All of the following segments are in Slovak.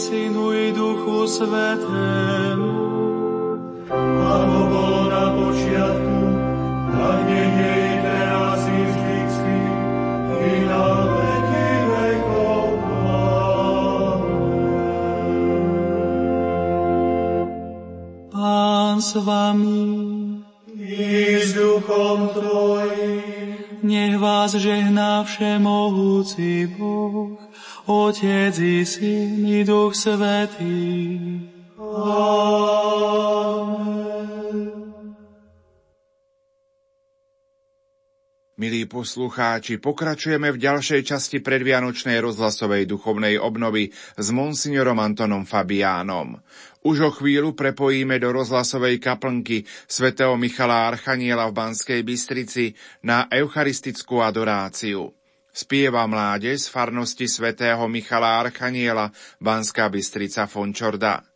Synu i Duchu Svetému. Ako bolo na počiatku, tak nech je teraz i vždycky, i na veky vekov. Pán s vami. I s duchom tvojim. Nech vás žehná všemohúci Boh, Otec i Syn i Duch Svetý. Milí poslucháči, pokračujeme v ďalšej časti predvianočnej rozhlasovej duchovnej obnovy s monsignorom Antonom Fabiánom. Už o chvíľu prepojíme do rozhlasovej kaplnky svätého Michala Archaniela v Banskej Bystrici na eucharistickú adoráciu. Spieva mládež z farnosti svätého Michala Archaniela Banská Bystrica Fončorda.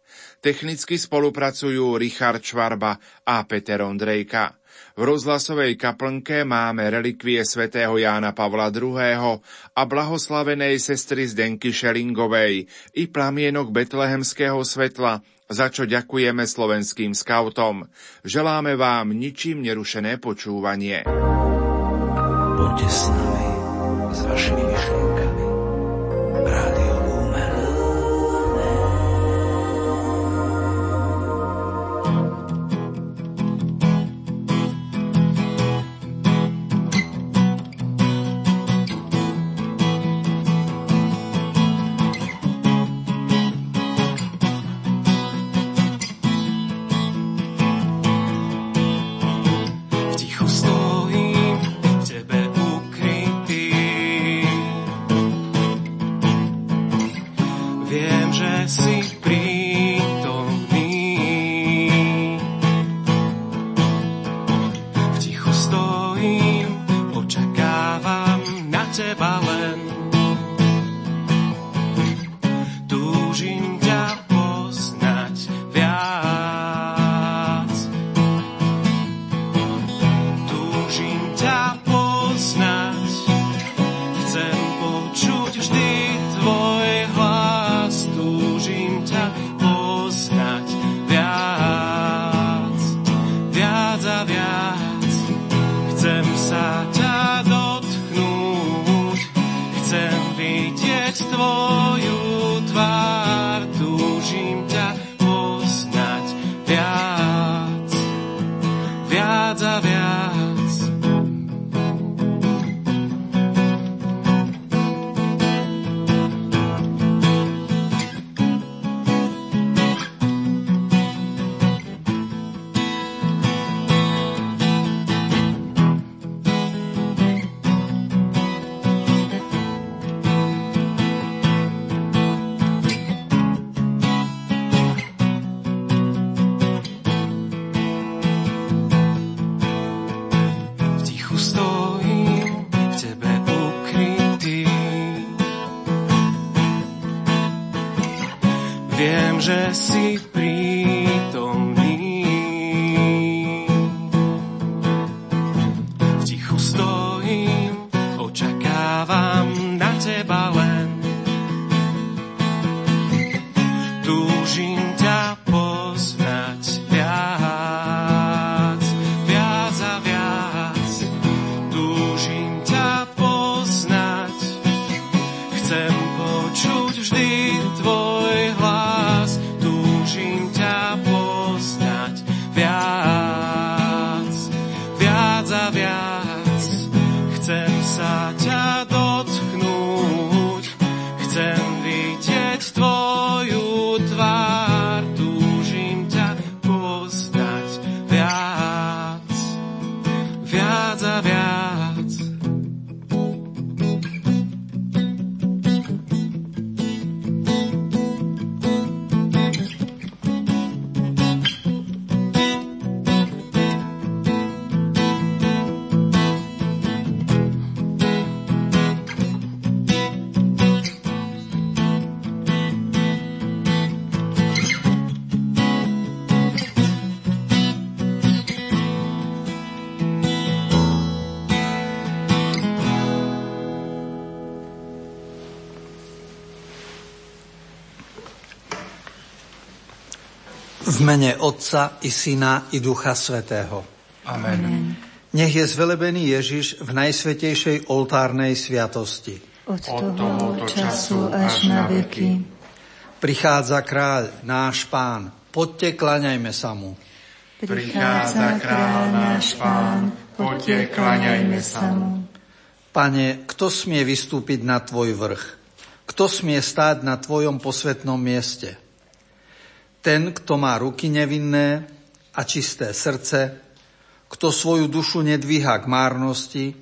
Technicky spolupracujú Richard Švarba a Peter Ondrejka. V rozhlasovej kaplnke máme relikvie svätého Jána Pavla II. a blahoslavenej sestry Zdenky Šelingovej i plamienok betlehemského svetla, za čo ďakujeme slovenským skautom. Želáme vám ničím nerušené počúvanie. Poďte s nami, с вашими мишеньками. Mene Otca i Syna i Ducha Svetého. Amen. Nech je zvelebený Ježiš v najsvetejšej oltárnej sviatosti. Od tohoto času až na veky. Prichádza kráľ, náš pán. Poďte, klaňajme sa mu. Prichádza kráľ náš pán. Poďte, klaňajme sa mu. Pane, kto smie vystúpiť na tvoj vrch? Kto smie stáť na tvojom posvetnom mieste? Ten, kto má ruky nevinné a čisté srdce, kto svoju dušu nedvíha k márnosti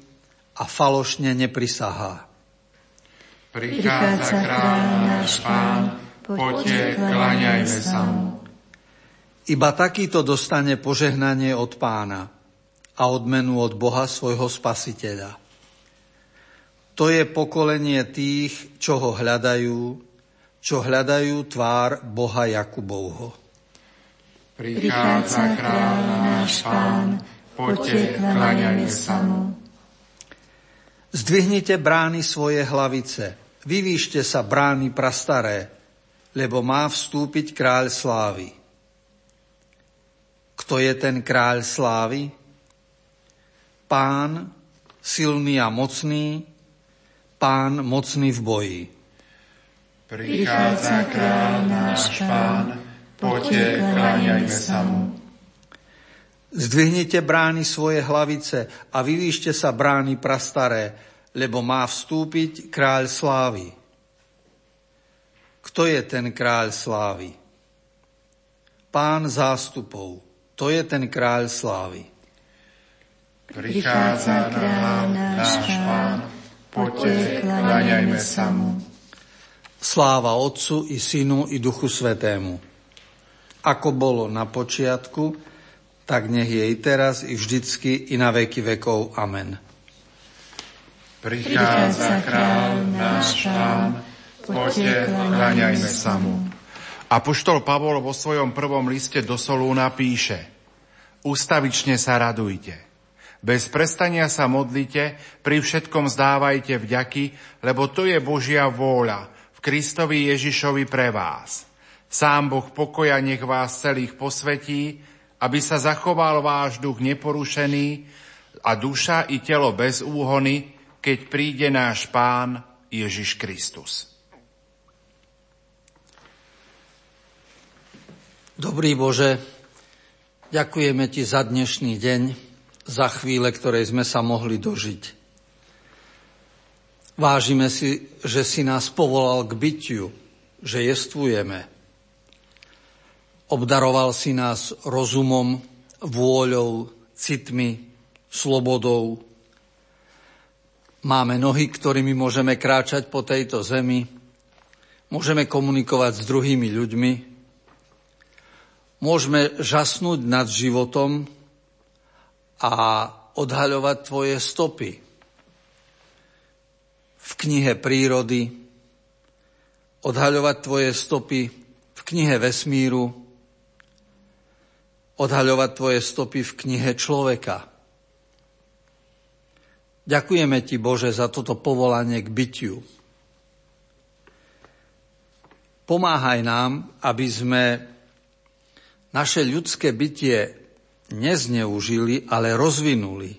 a falošne neprisahá. Prichádza kráľ náš pán, poďte, kláňajme sa mu. Iba takýto dostane požehnanie od pána a odmenu od Boha svojho spasiteľa. To je pokolenie tých, čo ho hľadajú, čo hľadajú tvár Boha Jakubovho. Prichádza kráľ náš pán, poďte, kláňajme sa mu. Zdvihnite brány svoje hlavice, vyvýšte sa brány prastaré, lebo má vstúpiť kráľ slávy. Kto je ten kráľ slávy? Pán, silný a mocný, pán mocný v boji. Prichádza kráľ náš pán, poďte, kláňajme sa mu. Zdvihnite brány svoje hlavice a vyvýšte sa brány prastaré, lebo má vstúpiť kráľ slávy. Kto je ten kráľ slávy? Pán zástupov, to je ten kráľ slávy. Prichádza kráľ náš pán, poďte, kláňajme sa mu. Sláva Otcu i Synu i Duchu Svetému. Ako bolo na počiatku, tak nech je i teraz, i vždycky, i na veky vekov. Amen. Prichádza kráľ náš pán, poďte, kláňajme sa mu. Apoštol Pavol vo svojom prvom liste do Solúna píše Ustavične sa radujte. Bez prestania sa modlite, pri všetkom zdávajte vďaky, lebo to je Božia vôľa Kristovi Ježišovi pre vás. Sám Boh pokoja nech vás celých posvetí, aby sa zachoval váš duch neporušený a duša i telo bez úhony, keď príde náš Pán Ježiš Kristus. Dobrý Bože, ďakujeme Ti za dnešný deň, za chvíle, ktoré sme sa mohli dožiť. Vážime si, že si nás povolal k bytiu, že jestvujeme, Obdaroval si nás rozumom, vôľou, citmi, slobodou. Máme nohy, ktorými môžeme kráčať po tejto zemi. Môžeme komunikovať s druhými ľuďmi. Môžeme žasnúť nad životom a odhaľovať tvoje stopy. V knihe prírody, odhaľovať tvoje stopy v knihe vesmíru, odhaľovať tvoje stopy v knihe človeka. Ďakujeme ti, Bože, za toto povolanie k bytiu. Pomáhaj nám, aby sme naše ľudské bytie nezneužili, ale rozvinuli.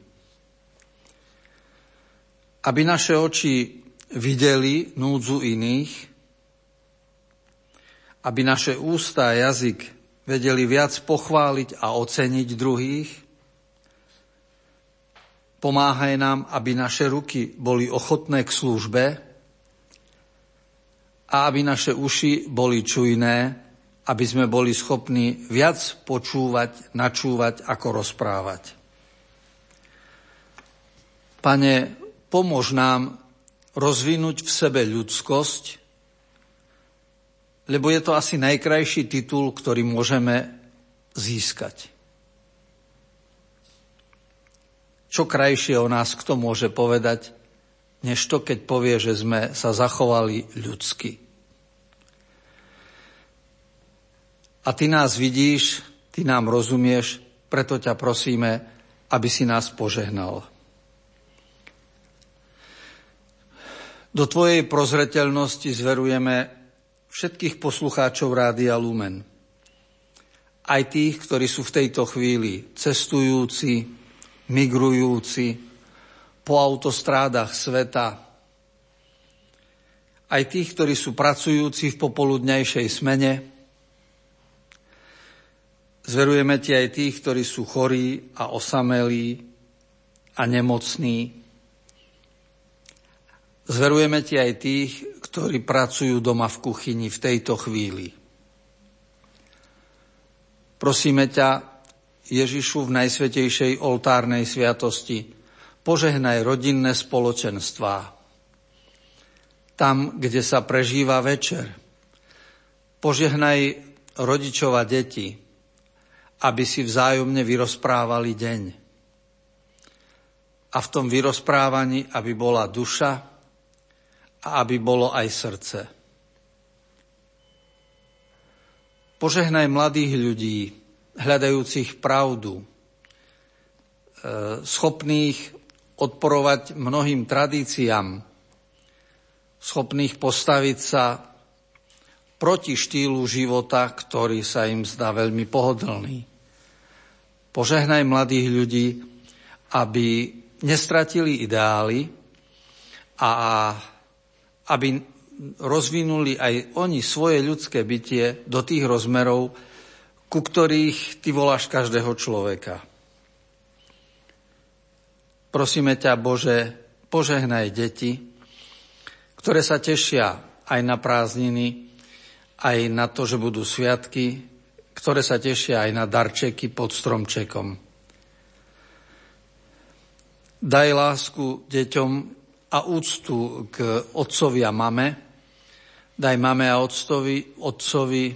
Aby naše oči videli núdzu iných, aby naše ústa a jazyk vedeli viac pochváliť a oceniť druhých. Pomáhaj nám, aby naše ruky boli ochotné k službe a aby naše uši boli čujné, aby sme boli schopní viac počúvať, načúvať, ako rozprávať. Pane, pomôž nám rozvinúť v sebe ľudskosť, lebo je to asi najkrajší titul, ktorý môžeme získať. Čo krajšie o nás kto môže povedať, než to, keď povie, že sme sa zachovali ľudsky. A ty nás vidíš, ty nám rozumieš, preto ťa prosíme, aby si nás požehnal. Do tvojej prozreteľnosti zverujeme všetkých poslucháčov Rádia Lumen. aj tých, ktorí sú v tejto chvíli cestujúci, migrujúci po autostrádach sveta, aj tých, ktorí sú pracujúci v popoludnejšej smene. Zverujeme ti aj tých, ktorí sú chorí a osamelí a nemocní. Zverujeme ti aj tých, ktorí pracujú doma v kuchyni v tejto chvíli. Prosíme ťa, Ježišu, v najsvetejšej oltárnej sviatosti, požehnaj rodinné spoločenstvá. Tam, kde sa prežíva večer. Požehnaj rodičova deti, aby si vzájomne vyrozprávali deň. A v tom vyrozprávaní, aby bola duša, a aby bolo aj srdce. Požehnaj mladých ľudí, hľadajúcich pravdu, e, schopných odporovať mnohým tradíciám, schopných postaviť sa proti štýlu života, ktorý sa im zdá veľmi pohodlný. Požehnaj mladých ľudí, aby nestratili ideály a aby rozvinuli aj oni svoje ľudské bytie do tých rozmerov, ku ktorých ty voláš každého človeka. Prosíme ťa, Bože, požehnaj deti, ktoré sa tešia aj na prázdniny, aj na to, že budú sviatky, ktoré sa tešia aj na darčeky pod stromčekom. Daj lásku deťom, a úctu k otcovi a mame. Daj mame a otcovi, otcovi e,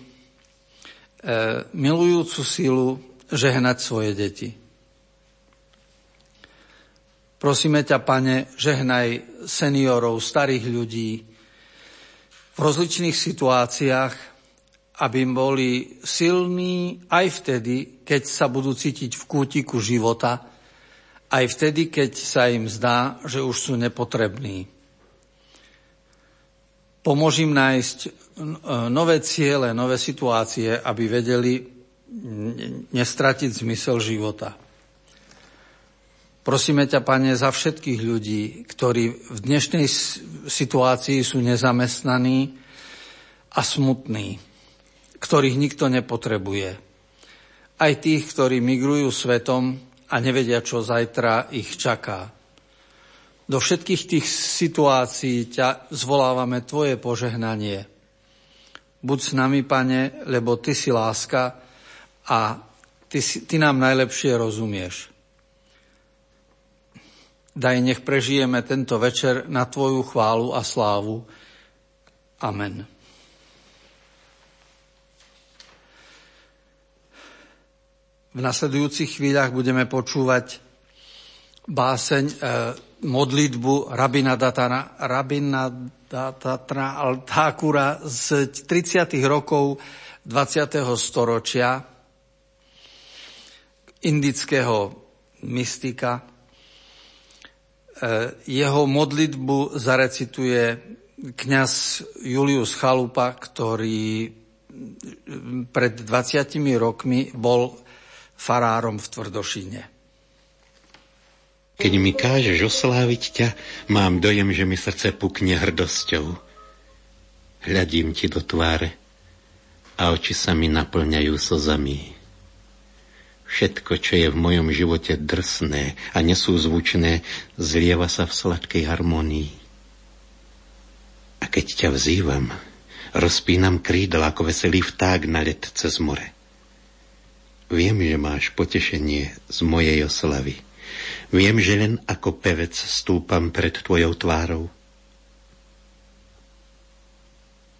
milujúcu silu žehnať svoje deti. Prosíme ťa, pane, žehnaj seniorov, starých ľudí v rozličných situáciách, aby boli silní aj vtedy, keď sa budú cítiť v kútiku života, aj vtedy, keď sa im zdá, že už sú nepotrební. Pomôž nájsť nové ciele, nové situácie, aby vedeli nestratiť zmysel života. Prosíme ťa, Pane, za všetkých ľudí, ktorí v dnešnej situácii sú nezamestnaní a smutní, ktorých nikto nepotrebuje. Aj tých, ktorí migrujú svetom a nevedia, čo zajtra ich čaká. Do všetkých tých situácií ťa zvolávame Tvoje požehnanie. Buď s nami, Pane, lebo Ty si láska a Ty, si, ty nám najlepšie rozumieš. Daj, nech prežijeme tento večer na Tvoju chválu a slávu. Amen. V nasledujúcich chvíľach budeme počúvať báseň e, modlitbu rabina Datana, rabina Datana Altákura z 30. rokov 20. storočia, indického mystika. E, jeho modlitbu zarecituje kňaz Julius Chalupa, ktorý pred 20 rokmi bol farárom v Tvrdošine. Keď mi kážeš osláviť ťa, mám dojem, že mi srdce pukne hrdosťou. Hľadím ti do tváre a oči sa mi naplňajú slzami. Všetko, čo je v mojom živote drsné a nesúzvučné, zlieva sa v sladkej harmonii. A keď ťa vzývam, rozpínam krídla ako veselý vták na let cez more. Viem, že máš potešenie z mojej oslavy. Viem, že len ako pevec stúpam pred tvojou tvárou.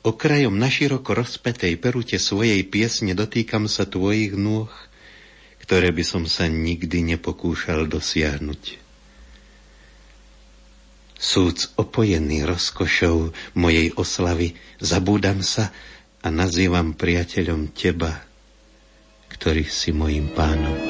Okrajom naširoko rozpetej perute svojej piesne dotýkam sa tvojich nôh, ktoré by som sa nikdy nepokúšal dosiahnuť. Súc opojený rozkošou mojej oslavy, zabúdam sa a nazývam priateľom teba, ktorý si mojim pánom.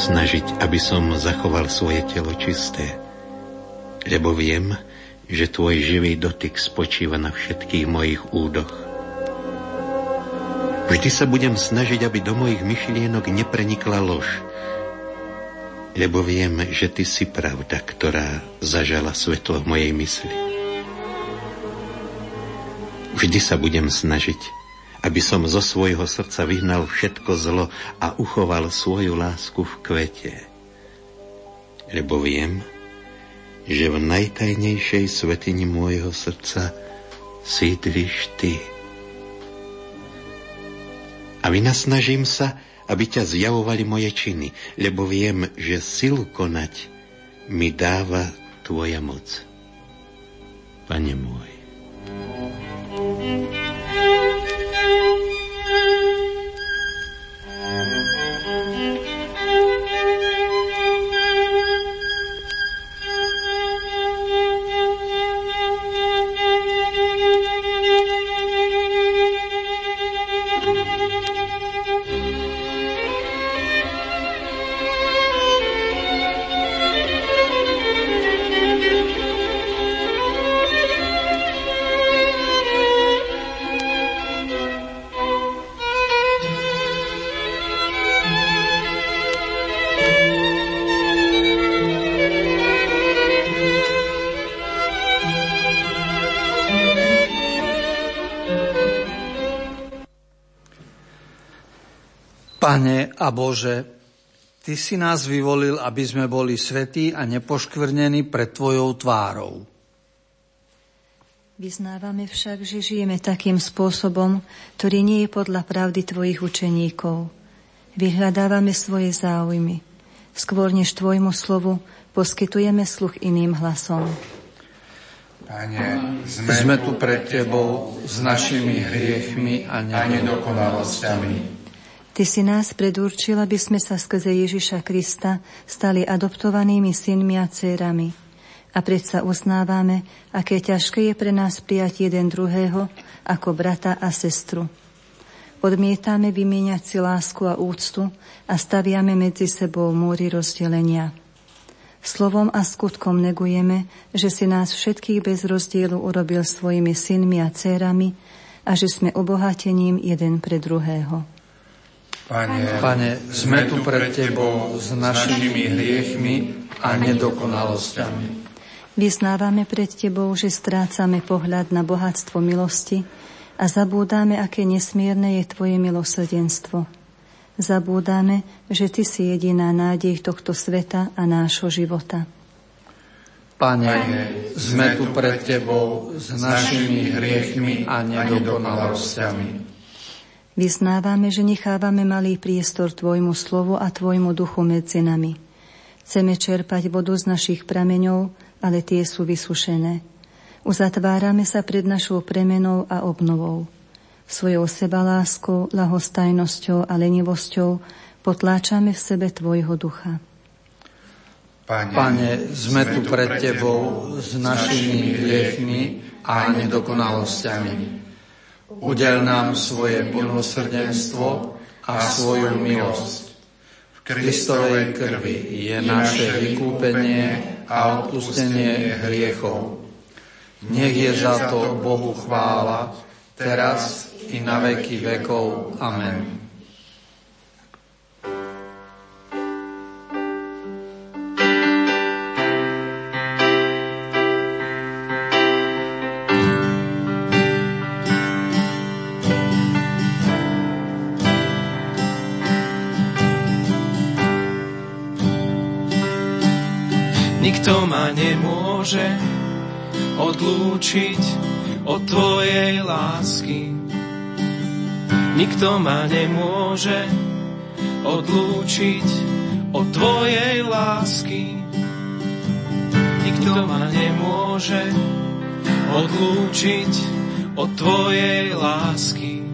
Snažiť, aby som zachoval svoje telo čisté, lebo viem, že tvoj živý dotyk spočíva na všetkých mojich údoch. Vždy sa budem snažiť, aby do mojich myšlienok neprenikla lož, lebo viem, že ty si pravda, ktorá zažala svetlo v mojej mysli. Vždy sa budem snažiť, aby som zo svojho srdca vyhnal všetko zlo a uchoval svoju lásku v kvete. Lebo viem, že v najtajnejšej svetini môjho srdca sídliš ty. A vynasnažím sa, aby ťa zjavovali moje činy, lebo viem, že silu konať mi dáva tvoja moc. Pane môj. Pane a Bože, Ty si nás vyvolil, aby sme boli svetí a nepoškvrnení pred Tvojou tvárou. Vyznávame však, že žijeme takým spôsobom, ktorý nie je podľa pravdy Tvojich učeníkov. Vyhľadávame svoje záujmy. Skôr než Tvojmu slovu poskytujeme sluch iným hlasom. Pane, sme, sme tu pred Tebou s našimi hriechmi a nedokonalosťami. Ty si nás predurčil, aby sme sa skrze Ježiša Krista stali adoptovanými synmi a dcérami. A predsa uznávame, aké ťažké je pre nás prijať jeden druhého ako brata a sestru. Odmietame vymieňať si lásku a úctu a staviame medzi sebou múry rozdelenia. Slovom a skutkom negujeme, že si nás všetkých bez rozdielu urobil svojimi synmi a dcérami a že sme obohatením jeden pre druhého. Pane, Pane, sme tu pred Tebou s našimi hriechmi a nedokonalosťami. Vyznávame pred Tebou, že strácame pohľad na bohatstvo milosti a zabúdame, aké nesmierne je Tvoje milosrdenstvo. Zabúdame, že Ty si jediná nádej tohto sveta a nášho života. Pane, sme tu pred Tebou s našimi hriechmi a nedokonalosťami. Vyznávame, že nechávame malý priestor Tvojmu slovu a Tvojmu duchu medzi nami. Chceme čerpať vodu z našich prameňov, ale tie sú vysušené. Uzatvárame sa pred našou premenou a obnovou. Svojou sebaláskou, lahostajnosťou a lenivosťou potláčame v sebe Tvojho ducha. Pane, Pane sme tu pred Tebou s našimi hriechmi a nedokonalosťami udel nám svoje milosrdenstvo a svoju milosť. V Kristovej krvi je naše vykúpenie a odpustenie hriechov. Nech je za to Bohu chvála, teraz i na veky vekov. Amen. Odlúčiť od Tvojej lásky. Nikto ma nemôže odlúčiť od Tvojej lásky. Nikto ma nemôže odlúčiť od Tvojej lásky.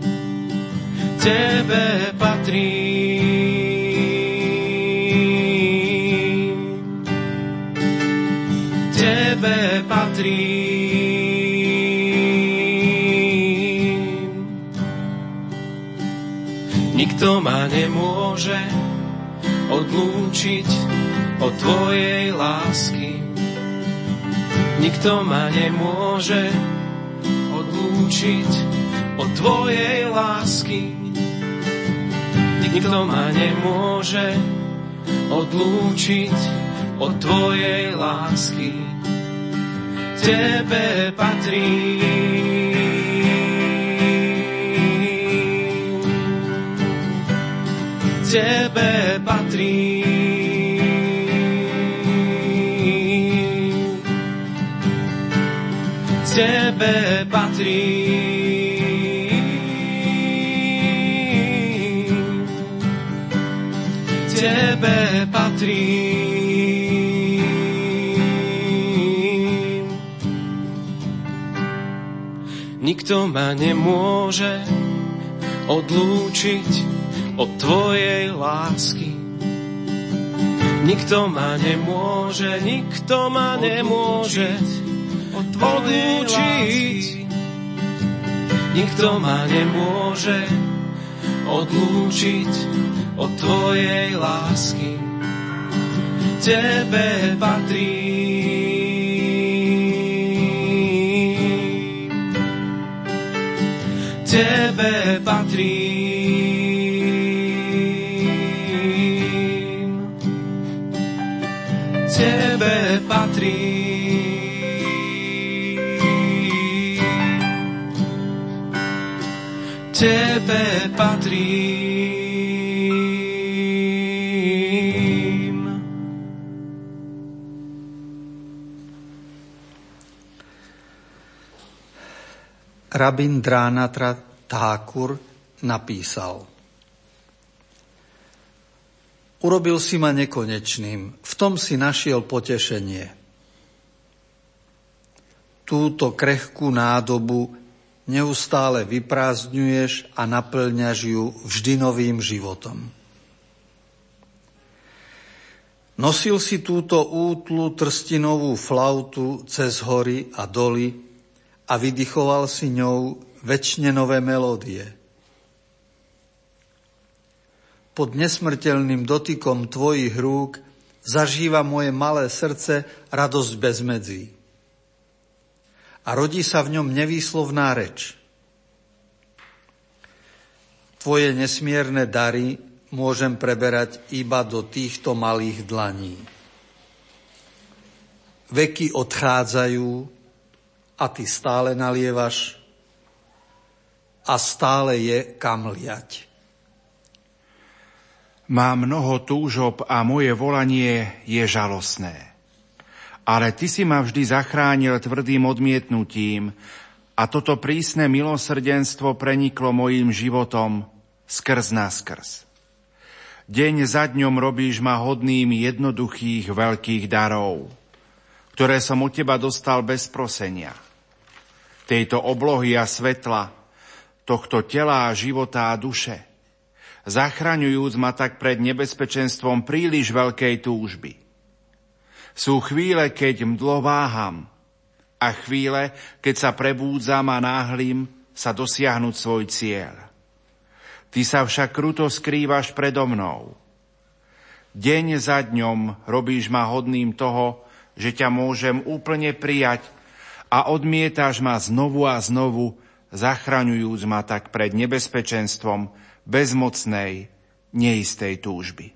Tebe patrí Nikto ma nemôže odlúčiť od Tvojej lásky. Nikto ma nemôže odlúčiť od Tvojej lásky. Nikto ma nemôže odlúčiť od Tvojej lásky. Tebe patrí Tebe patrí. Tebe patrí. Tebe patrí. Nikto ma nemôže odlúčiť od Tvojej lásky. Nikto ma nemôže, nikto ma nemôže odlúčiť. Nikto ma nemôže odlúčiť od Tvojej lásky. Tebe patrí. Tebe patrí. Tebe patrí. Rabin Dránatra Thakur napísal Urobil si ma nekonečným, v tom si našiel potešenie. Túto krehkú nádobu neustále vyprázdňuješ a naplňaš ju vždy novým životom. Nosil si túto útlu trstinovú flautu cez hory a doly a vydychoval si ňou väčšine nové melódie – pod nesmrteľným dotykom tvojich rúk zažíva moje malé srdce radosť bez medzí. A rodí sa v ňom nevýslovná reč. Tvoje nesmierne dary môžem preberať iba do týchto malých dlaní. Veky odchádzajú a ty stále nalievaš a stále je kam liať. Mám mnoho túžob a moje volanie je žalostné. Ale ty si ma vždy zachránil tvrdým odmietnutím a toto prísne milosrdenstvo preniklo mojim životom skrz na skrz. Deň za dňom robíš ma hodným jednoduchých veľkých darov, ktoré som od teba dostal bez prosenia. Tejto oblohy a svetla, tohto tela a života a duše – zachraňujúc ma tak pred nebezpečenstvom príliš veľkej túžby. Sú chvíle, keď mdlo váham a chvíle, keď sa prebúdzam a náhlim sa dosiahnuť svoj cieľ. Ty sa však kruto skrývaš predo mnou. Deň za dňom robíš ma hodným toho, že ťa môžem úplne prijať a odmietáš ma znovu a znovu, zachraňujúc ma tak pred nebezpečenstvom, bezmocnej, neistej túžby.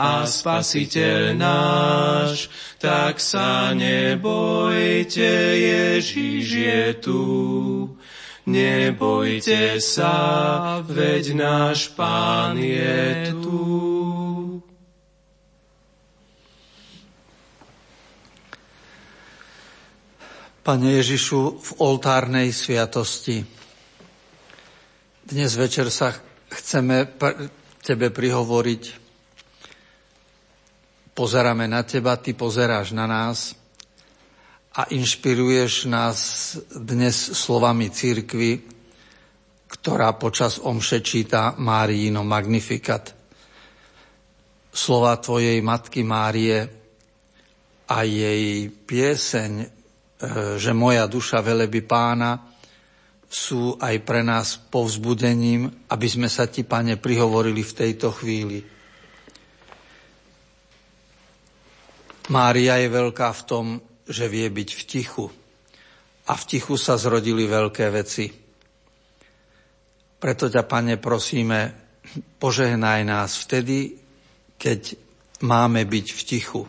a Spasiteľ náš, tak sa nebojte, Ježiš je tu. Nebojte sa, veď náš Pán je tu. Pane Ježišu, v oltárnej sviatosti. Dnes večer sa chceme Tebe prihovoriť. Pozeráme na Teba, Ty pozeráš na nás a inšpiruješ nás dnes slovami církvy, ktorá počas omše číta Máriino Magnificat. Slova Tvojej Matky Márie a jej pieseň Eh, že moja duša veleby pána sú aj pre nás povzbudením, aby sme sa ti, pane, prihovorili v tejto chvíli. Mária je veľká v tom, že vie byť v tichu. A v tichu sa zrodili veľké veci. Preto ťa, pane, prosíme, požehnaj nás vtedy, keď máme byť v tichu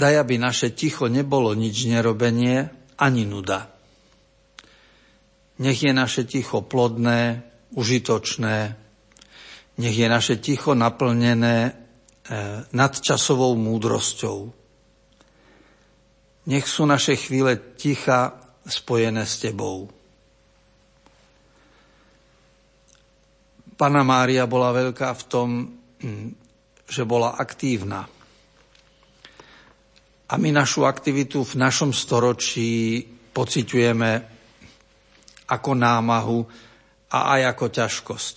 Daj, aby naše ticho nebolo nič nerobenie ani nuda. Nech je naše ticho plodné, užitočné, nech je naše ticho naplnené nadčasovou múdrosťou. Nech sú naše chvíle ticha spojené s Tebou. Pana Mária bola veľká v tom, hm, že bola aktívna a my našu aktivitu v našom storočí pociťujeme ako námahu a aj ako ťažkosť.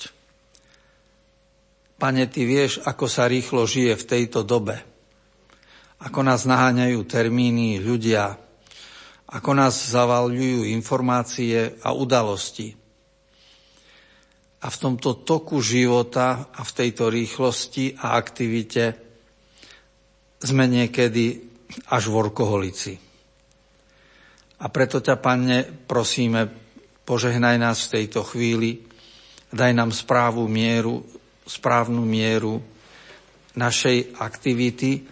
Pane, Ty vieš, ako sa rýchlo žije v tejto dobe. Ako nás naháňajú termíny ľudia, ako nás zavalujú informácie a udalosti. A v tomto toku života a v tejto rýchlosti a aktivite sme niekedy až v orkoholici. A preto ťa, Pane, prosíme, požehnaj nás v tejto chvíli, daj nám správu mieru, správnu mieru našej aktivity,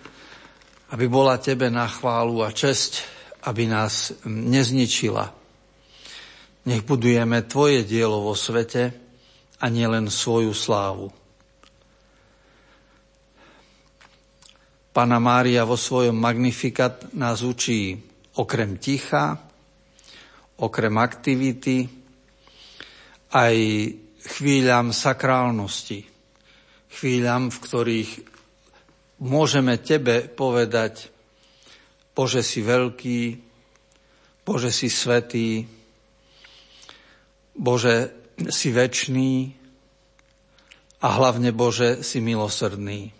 aby bola Tebe na chválu a česť, aby nás nezničila. Nech budujeme Tvoje dielo vo svete a nielen svoju slávu. Pana Mária vo svojom Magnifikat nás učí okrem ticha, okrem aktivity, aj chvíľam sakrálnosti, chvíľam, v ktorých môžeme Tebe povedať, Bože si veľký, Bože si svetý, Bože si večný a hlavne Bože si milosrdný.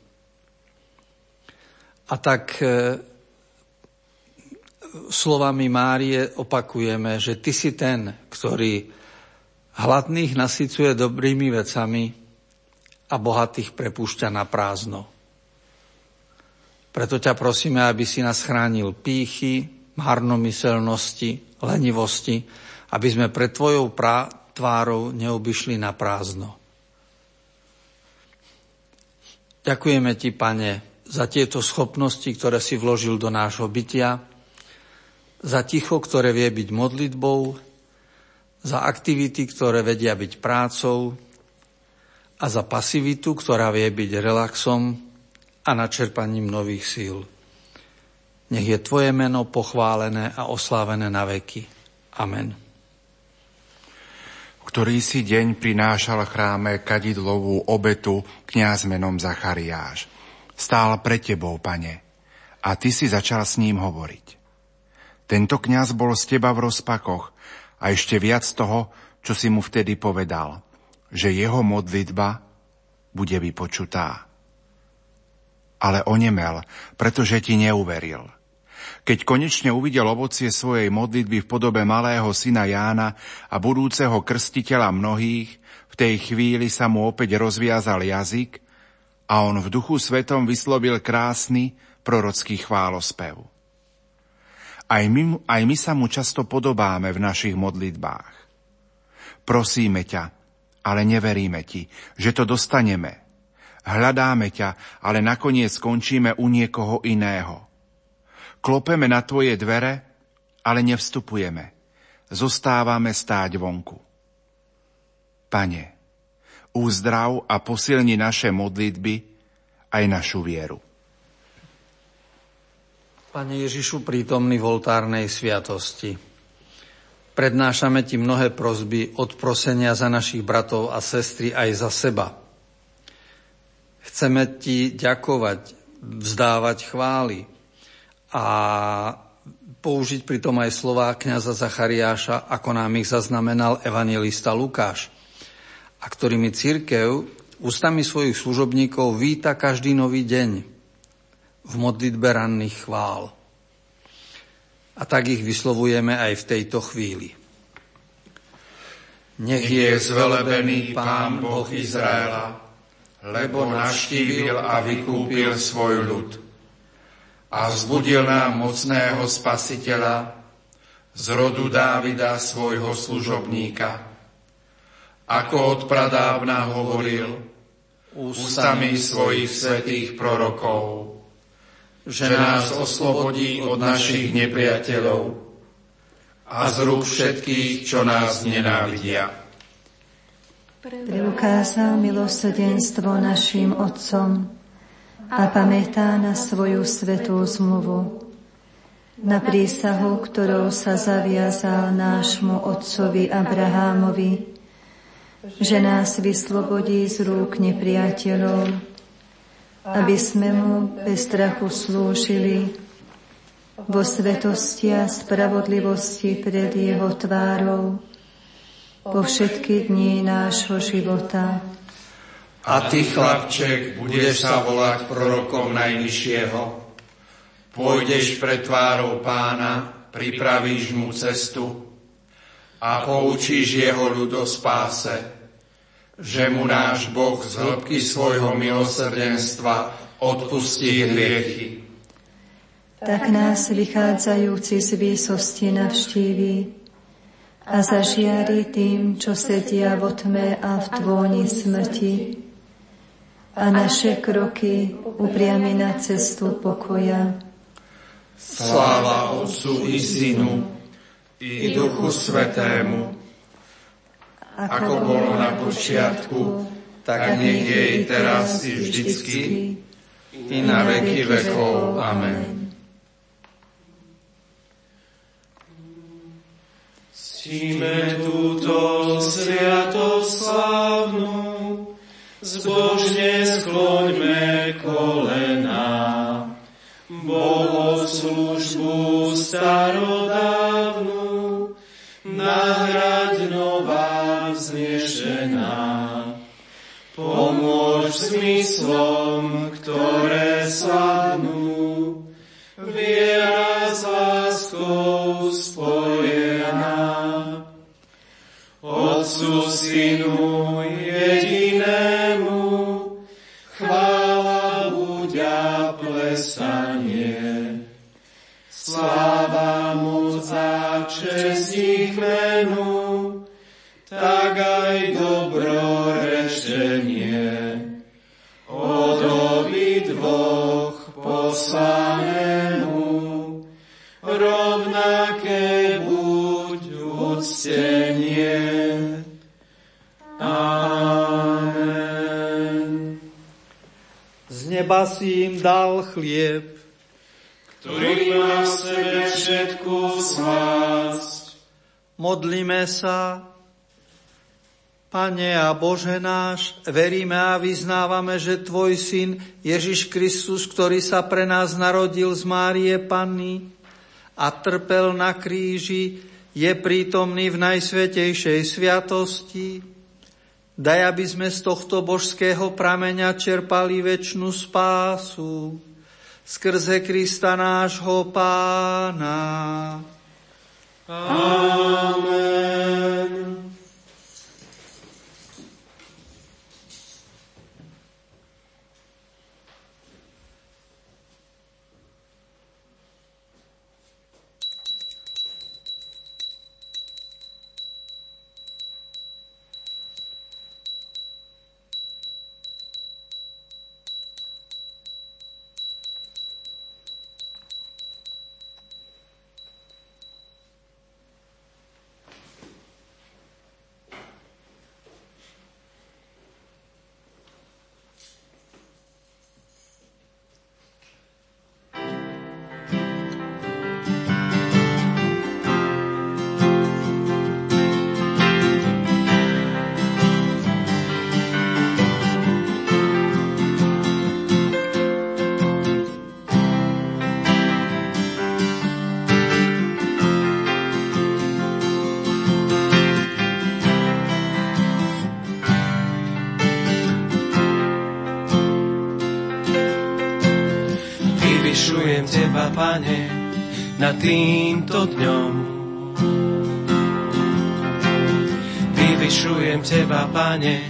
A tak e, slovami Márie opakujeme, že Ty si ten, ktorý hladných nasycuje dobrými vecami a bohatých prepúšťa na prázdno. Preto ťa prosíme, aby si nás chránil pýchy, marnomyselnosti, lenivosti, aby sme pred Tvojou prá- tvárou neobyšli na prázdno. Ďakujeme Ti, Pane, za tieto schopnosti, ktoré si vložil do nášho bytia, za ticho, ktoré vie byť modlitbou, za aktivity, ktoré vedia byť prácou a za pasivitu, ktorá vie byť relaxom a načerpaním nových síl. Nech je Tvoje meno pochválené a oslávené na veky. Amen. Ktorý si deň prinášal chráme kadidlovú obetu kňaz menom Zachariáš stál pred tebou, pane, a ty si začal s ním hovoriť. Tento kňaz bol z teba v rozpakoch a ešte viac toho, čo si mu vtedy povedal, že jeho modlitba bude vypočutá. Ale onemel, pretože ti neuveril. Keď konečne uvidel ovocie svojej modlitby v podobe malého syna Jána a budúceho krstiteľa mnohých, v tej chvíli sa mu opäť rozviazal jazyk a on v duchu svetom vyslovil krásny prorocký chválospev. Aj my, aj my sa mu často podobáme v našich modlitbách. Prosíme ťa, ale neveríme ti, že to dostaneme. Hľadáme ťa, ale nakoniec skončíme u niekoho iného. Klopeme na tvoje dvere, ale nevstupujeme. Zostávame stáť vonku. Pane, uzdrav a posilni naše modlitby aj našu vieru. Pane Ježišu, prítomný v oltárnej sviatosti, prednášame Ti mnohé prozby od prosenia za našich bratov a sestry aj za seba. Chceme Ti ďakovať, vzdávať chvály a použiť pritom aj slová kniaza Zachariáša, ako nám ich zaznamenal evangelista Lukáš – a ktorými církev ústami svojich služobníkov víta každý nový deň v modlitbe ranných chvál. A tak ich vyslovujeme aj v tejto chvíli. Nech je zvelebený Pán Boh Izraela, lebo naštívil a vykúpil svoj ľud a vzbudil nám mocného spasiteľa z rodu Dávida svojho služobníka ako od pradávna hovoril ústami svojich svetých prorokov, že nás oslobodí od našich nepriateľov a z rúk všetkých, čo nás nenávidia. Preukázal milosrdenstvo našim otcom a pamätá na svoju svetú zmluvu, na prísahu, ktorou sa zaviazal nášmu otcovi Abrahámovi, že nás vyslobodí z rúk nepriateľov, aby sme mu bez strachu slúžili vo svetosti a spravodlivosti pred jeho tvárou po všetky dni nášho života. A ty, chlapček, budeš sa volať prorokom Najvyššieho. Pôjdeš pred tvárou pána, pripravíš mu cestu a poučíš jeho ľud o spáse, že mu náš Boh z hĺbky svojho milosrdenstva odpustí hriechy. Tak nás vychádzajúci z výsosti navštíví a zažiari tým, čo sedia vo tme a v tvóni smrti, a naše kroky upriami na cestu pokoja. Sláva Otcu i Synu i Duchu Svetému, ako bolo na počiatku, tak nech je i teraz i vždycky, i na veky vekov. Amen. Ctíme túto sviatosť slavnú, zbožne skloňme kolena. Bohoslužbu starodávnu, Pomôž zmyslom, ktoré sladnú, viera s láskou spojená. Otcu, Synu, jedinému, chvála buďa plesanie. Sláva mu za čest ich menu, Z neba si im dal chlieb, ktorý má v sebe všetku slásť. modlíme sa. Pane a Bože náš, veríme a vyznávame, že Tvoj Syn Ježiš Kristus, ktorý sa pre nás narodil z Márie Panny a trpel na kríži, je prítomný v najsvetejšej sviatosti. Daj, aby sme z tohto božského prameňa čerpali väčšinu spásu skrze Krista nášho Pána. Amen. Pane, nad týmto dňom. Vyvyšujem Teba, Pane,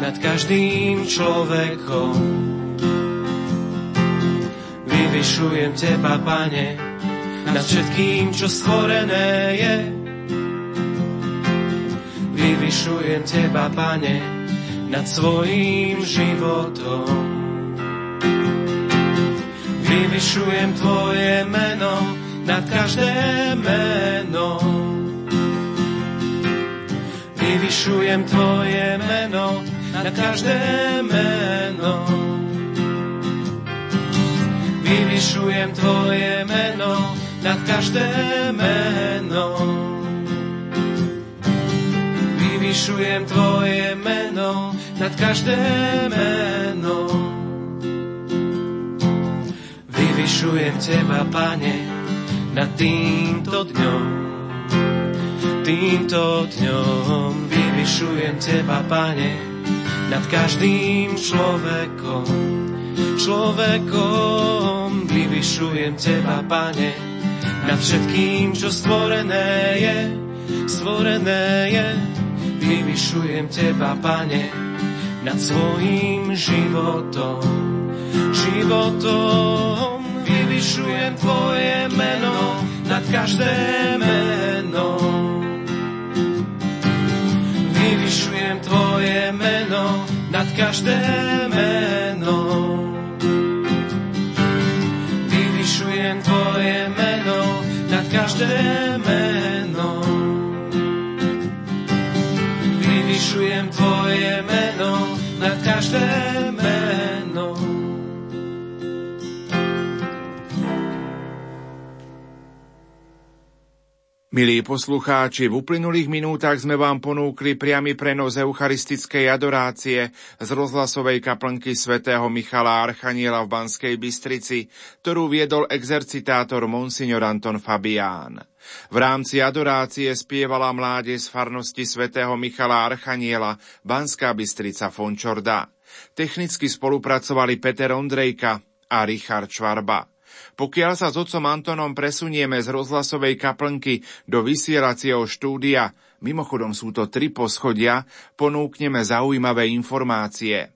nad každým človekom. Vyvyšujem Teba, Pane, nad všetkým, čo stvorené je. Vyvyšujem Teba, Pane, nad svojím životom. Vyvyšujem Tvoje meno nad každé meno. Vyvyšujem Tvoje meno nad každé meno. Vyvyšujem Tvoje meno nad každé meno. Vyvyšujem Tvoje meno nad každé meno. Vyvyšujem Teba, Pane, nad týmto dňom. Týmto dňom vyvyšujem Teba, Pane, nad každým človekom. Človekom vyvyšujem Teba, Pane, nad všetkým, čo stvorené je, stvorené je. Vyvyšujem Teba, Pane, nad svojím životom, životom vyvyšujem Tvoje meno nad každé meno. Vyvyšujem Tvoje meno nad každé meno. Vyvyšujem Tvoje meno nad každé meno. Vyvyšujem Tvoje meno nad každé meno. Milí poslucháči, v uplynulých minútach sme vám ponúkli priamy prenos eucharistickej adorácie z rozhlasovej kaplnky svätého Michala Archaniela v Banskej Bystrici, ktorú viedol exercitátor Monsignor Anton Fabián. V rámci adorácie spievala mláde z farnosti svätého Michala Archaniela Banská Bystrica Fončorda. Technicky spolupracovali Peter Ondrejka a Richard Čvarba. Pokiaľ sa s otcom Antonom presunieme z rozhlasovej kaplnky do vysielacieho štúdia, mimochodom sú to tri poschodia, ponúkneme zaujímavé informácie.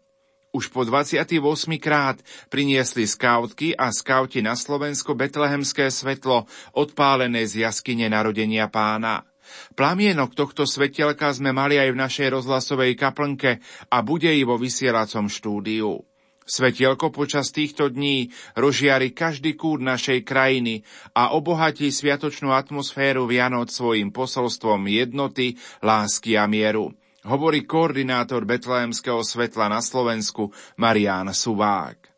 Už po 28 krát priniesli skautky a skauti na Slovensko betlehemské svetlo odpálené z jaskyne narodenia pána. Plamienok tohto svetelka sme mali aj v našej rozhlasovej kaplnke a bude i vo vysielacom štúdiu. Svetielko počas týchto dní rozžiari každý kút našej krajiny a obohatí sviatočnú atmosféru Vianoc svojim posolstvom jednoty, lásky a mieru. Hovorí koordinátor Betlehemského svetla na Slovensku Marián Suvák.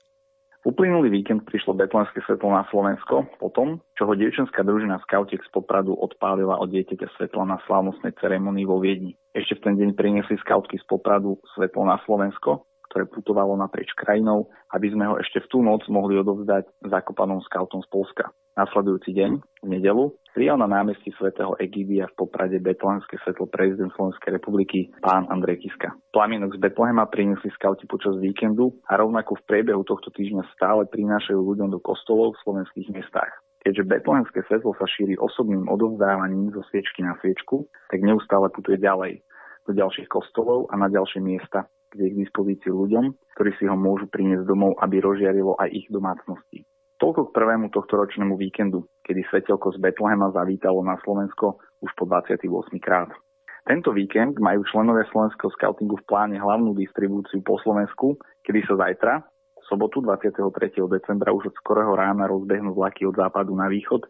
Uplynulý víkend prišlo Betlehemské svetlo na Slovensko po tom, čo ho dievčenská družina Skautiek z Popradu odpálila od dieťaťa svetla na slávnostnej ceremonii vo Viedni. Ešte v ten deň priniesli skautky z Popradu svetlo na Slovensko ktoré putovalo naprieč krajinou, aby sme ho ešte v tú noc mohli odovzdať zakopanom skautom z Polska. Nasledujúci deň, v nedelu, prijal na námestí svätého Egidia v Poprade betlehemské svetlo prezident Slovenskej republiky pán Andrej Kiska. Plamienok z Betlehema priniesli skauti počas víkendu a rovnako v priebehu tohto týždňa stále prinášajú ľuďom do kostolov v slovenských mestách. Keďže betlehemské svetlo sa šíri osobným odovzdávaním zo sviečky na sviečku, tak neustále putuje ďalej do ďalších kostolov a na ďalšie miesta, je k dispozícii ľuďom, ktorí si ho môžu priniesť domov, aby rozžiarilo aj ich domácnosti. Toľko k prvému tohto ročnému víkendu, kedy svetelko z Betlehema zavítalo na Slovensko už po 28 krát. Tento víkend majú členovia slovenského scoutingu v pláne hlavnú distribúciu po Slovensku, kedy sa zajtra, v sobotu 23. decembra už od skorého rána rozbehnú vlaky od západu na východ,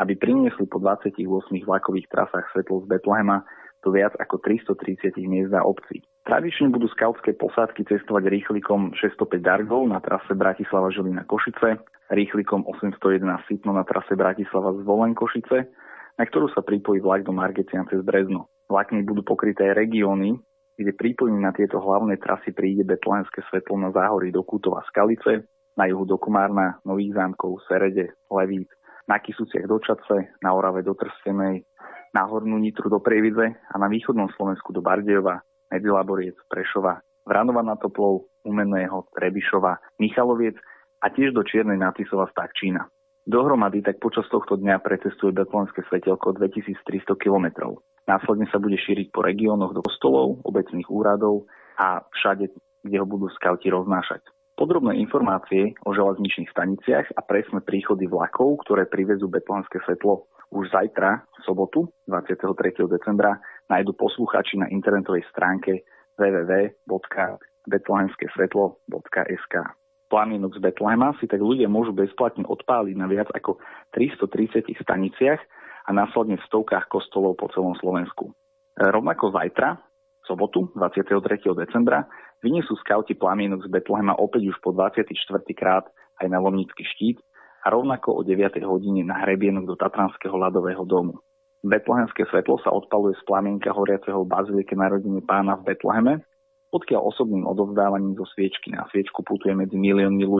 aby priniesli po 28 vlakových trasách svetlo z Betlehema do viac ako 330 miest a obcí. Tradične budú skautské posádky cestovať rýchlikom 605 Dargov na trase Bratislava Žilina Košice, rýchlikom 811 Sitno na trase Bratislava Zvolen Košice, na ktorú sa pripojí vlak do Margecian cez Brezno. Vlakmi budú pokryté aj regióny, kde prípojím na tieto hlavné trasy príde Betlenské svetlo na záhorí do Kútova Skalice, na juhu do Komárna, Nových zámkov, Serede, Levíc, na Kisuciach do Čace, na Orave do Trstenej, na Hornú Nitru do Prievidze a na východnom Slovensku do Bardejova, Medzilaboriec, Prešova, Vranova na Toplov, Umeného, Trebišova, Michaloviec a tiež do Čiernej Natisova z Takčína. Dohromady tak počas tohto dňa precestuje Betlenské svetelko 2300 km. Následne sa bude šíriť po regiónoch do kostolov, obecných úradov a všade, kde ho budú skauti roznášať. Podrobné informácie o železničných staniciach a presné príchody vlakov, ktoré privezú Betlenské svetlo už zajtra, v sobotu, 23. decembra, nájdu posluchači na internetovej stránke www.betlehemskesvetlo.sk. Plamienok z Betlehema si tak ľudia môžu bezplatne odpáliť na viac ako 330 staniciach a následne v stovkách kostolov po celom Slovensku. Rovnako zajtra, v sobotu 23. decembra, vyniesú skauti plamienok z Betlehema opäť už po 24. krát aj na Lomnický štít a rovnako o 9. hodine na hrebienok do Tatranského ľadového domu. Betlehemské svetlo sa odpaluje z plamienka horiaceho bazilike narodení pána v Betleheme, odkiaľ osobným odovzdávaním zo sviečky na sviečku putuje medzi miliónmi ľudí.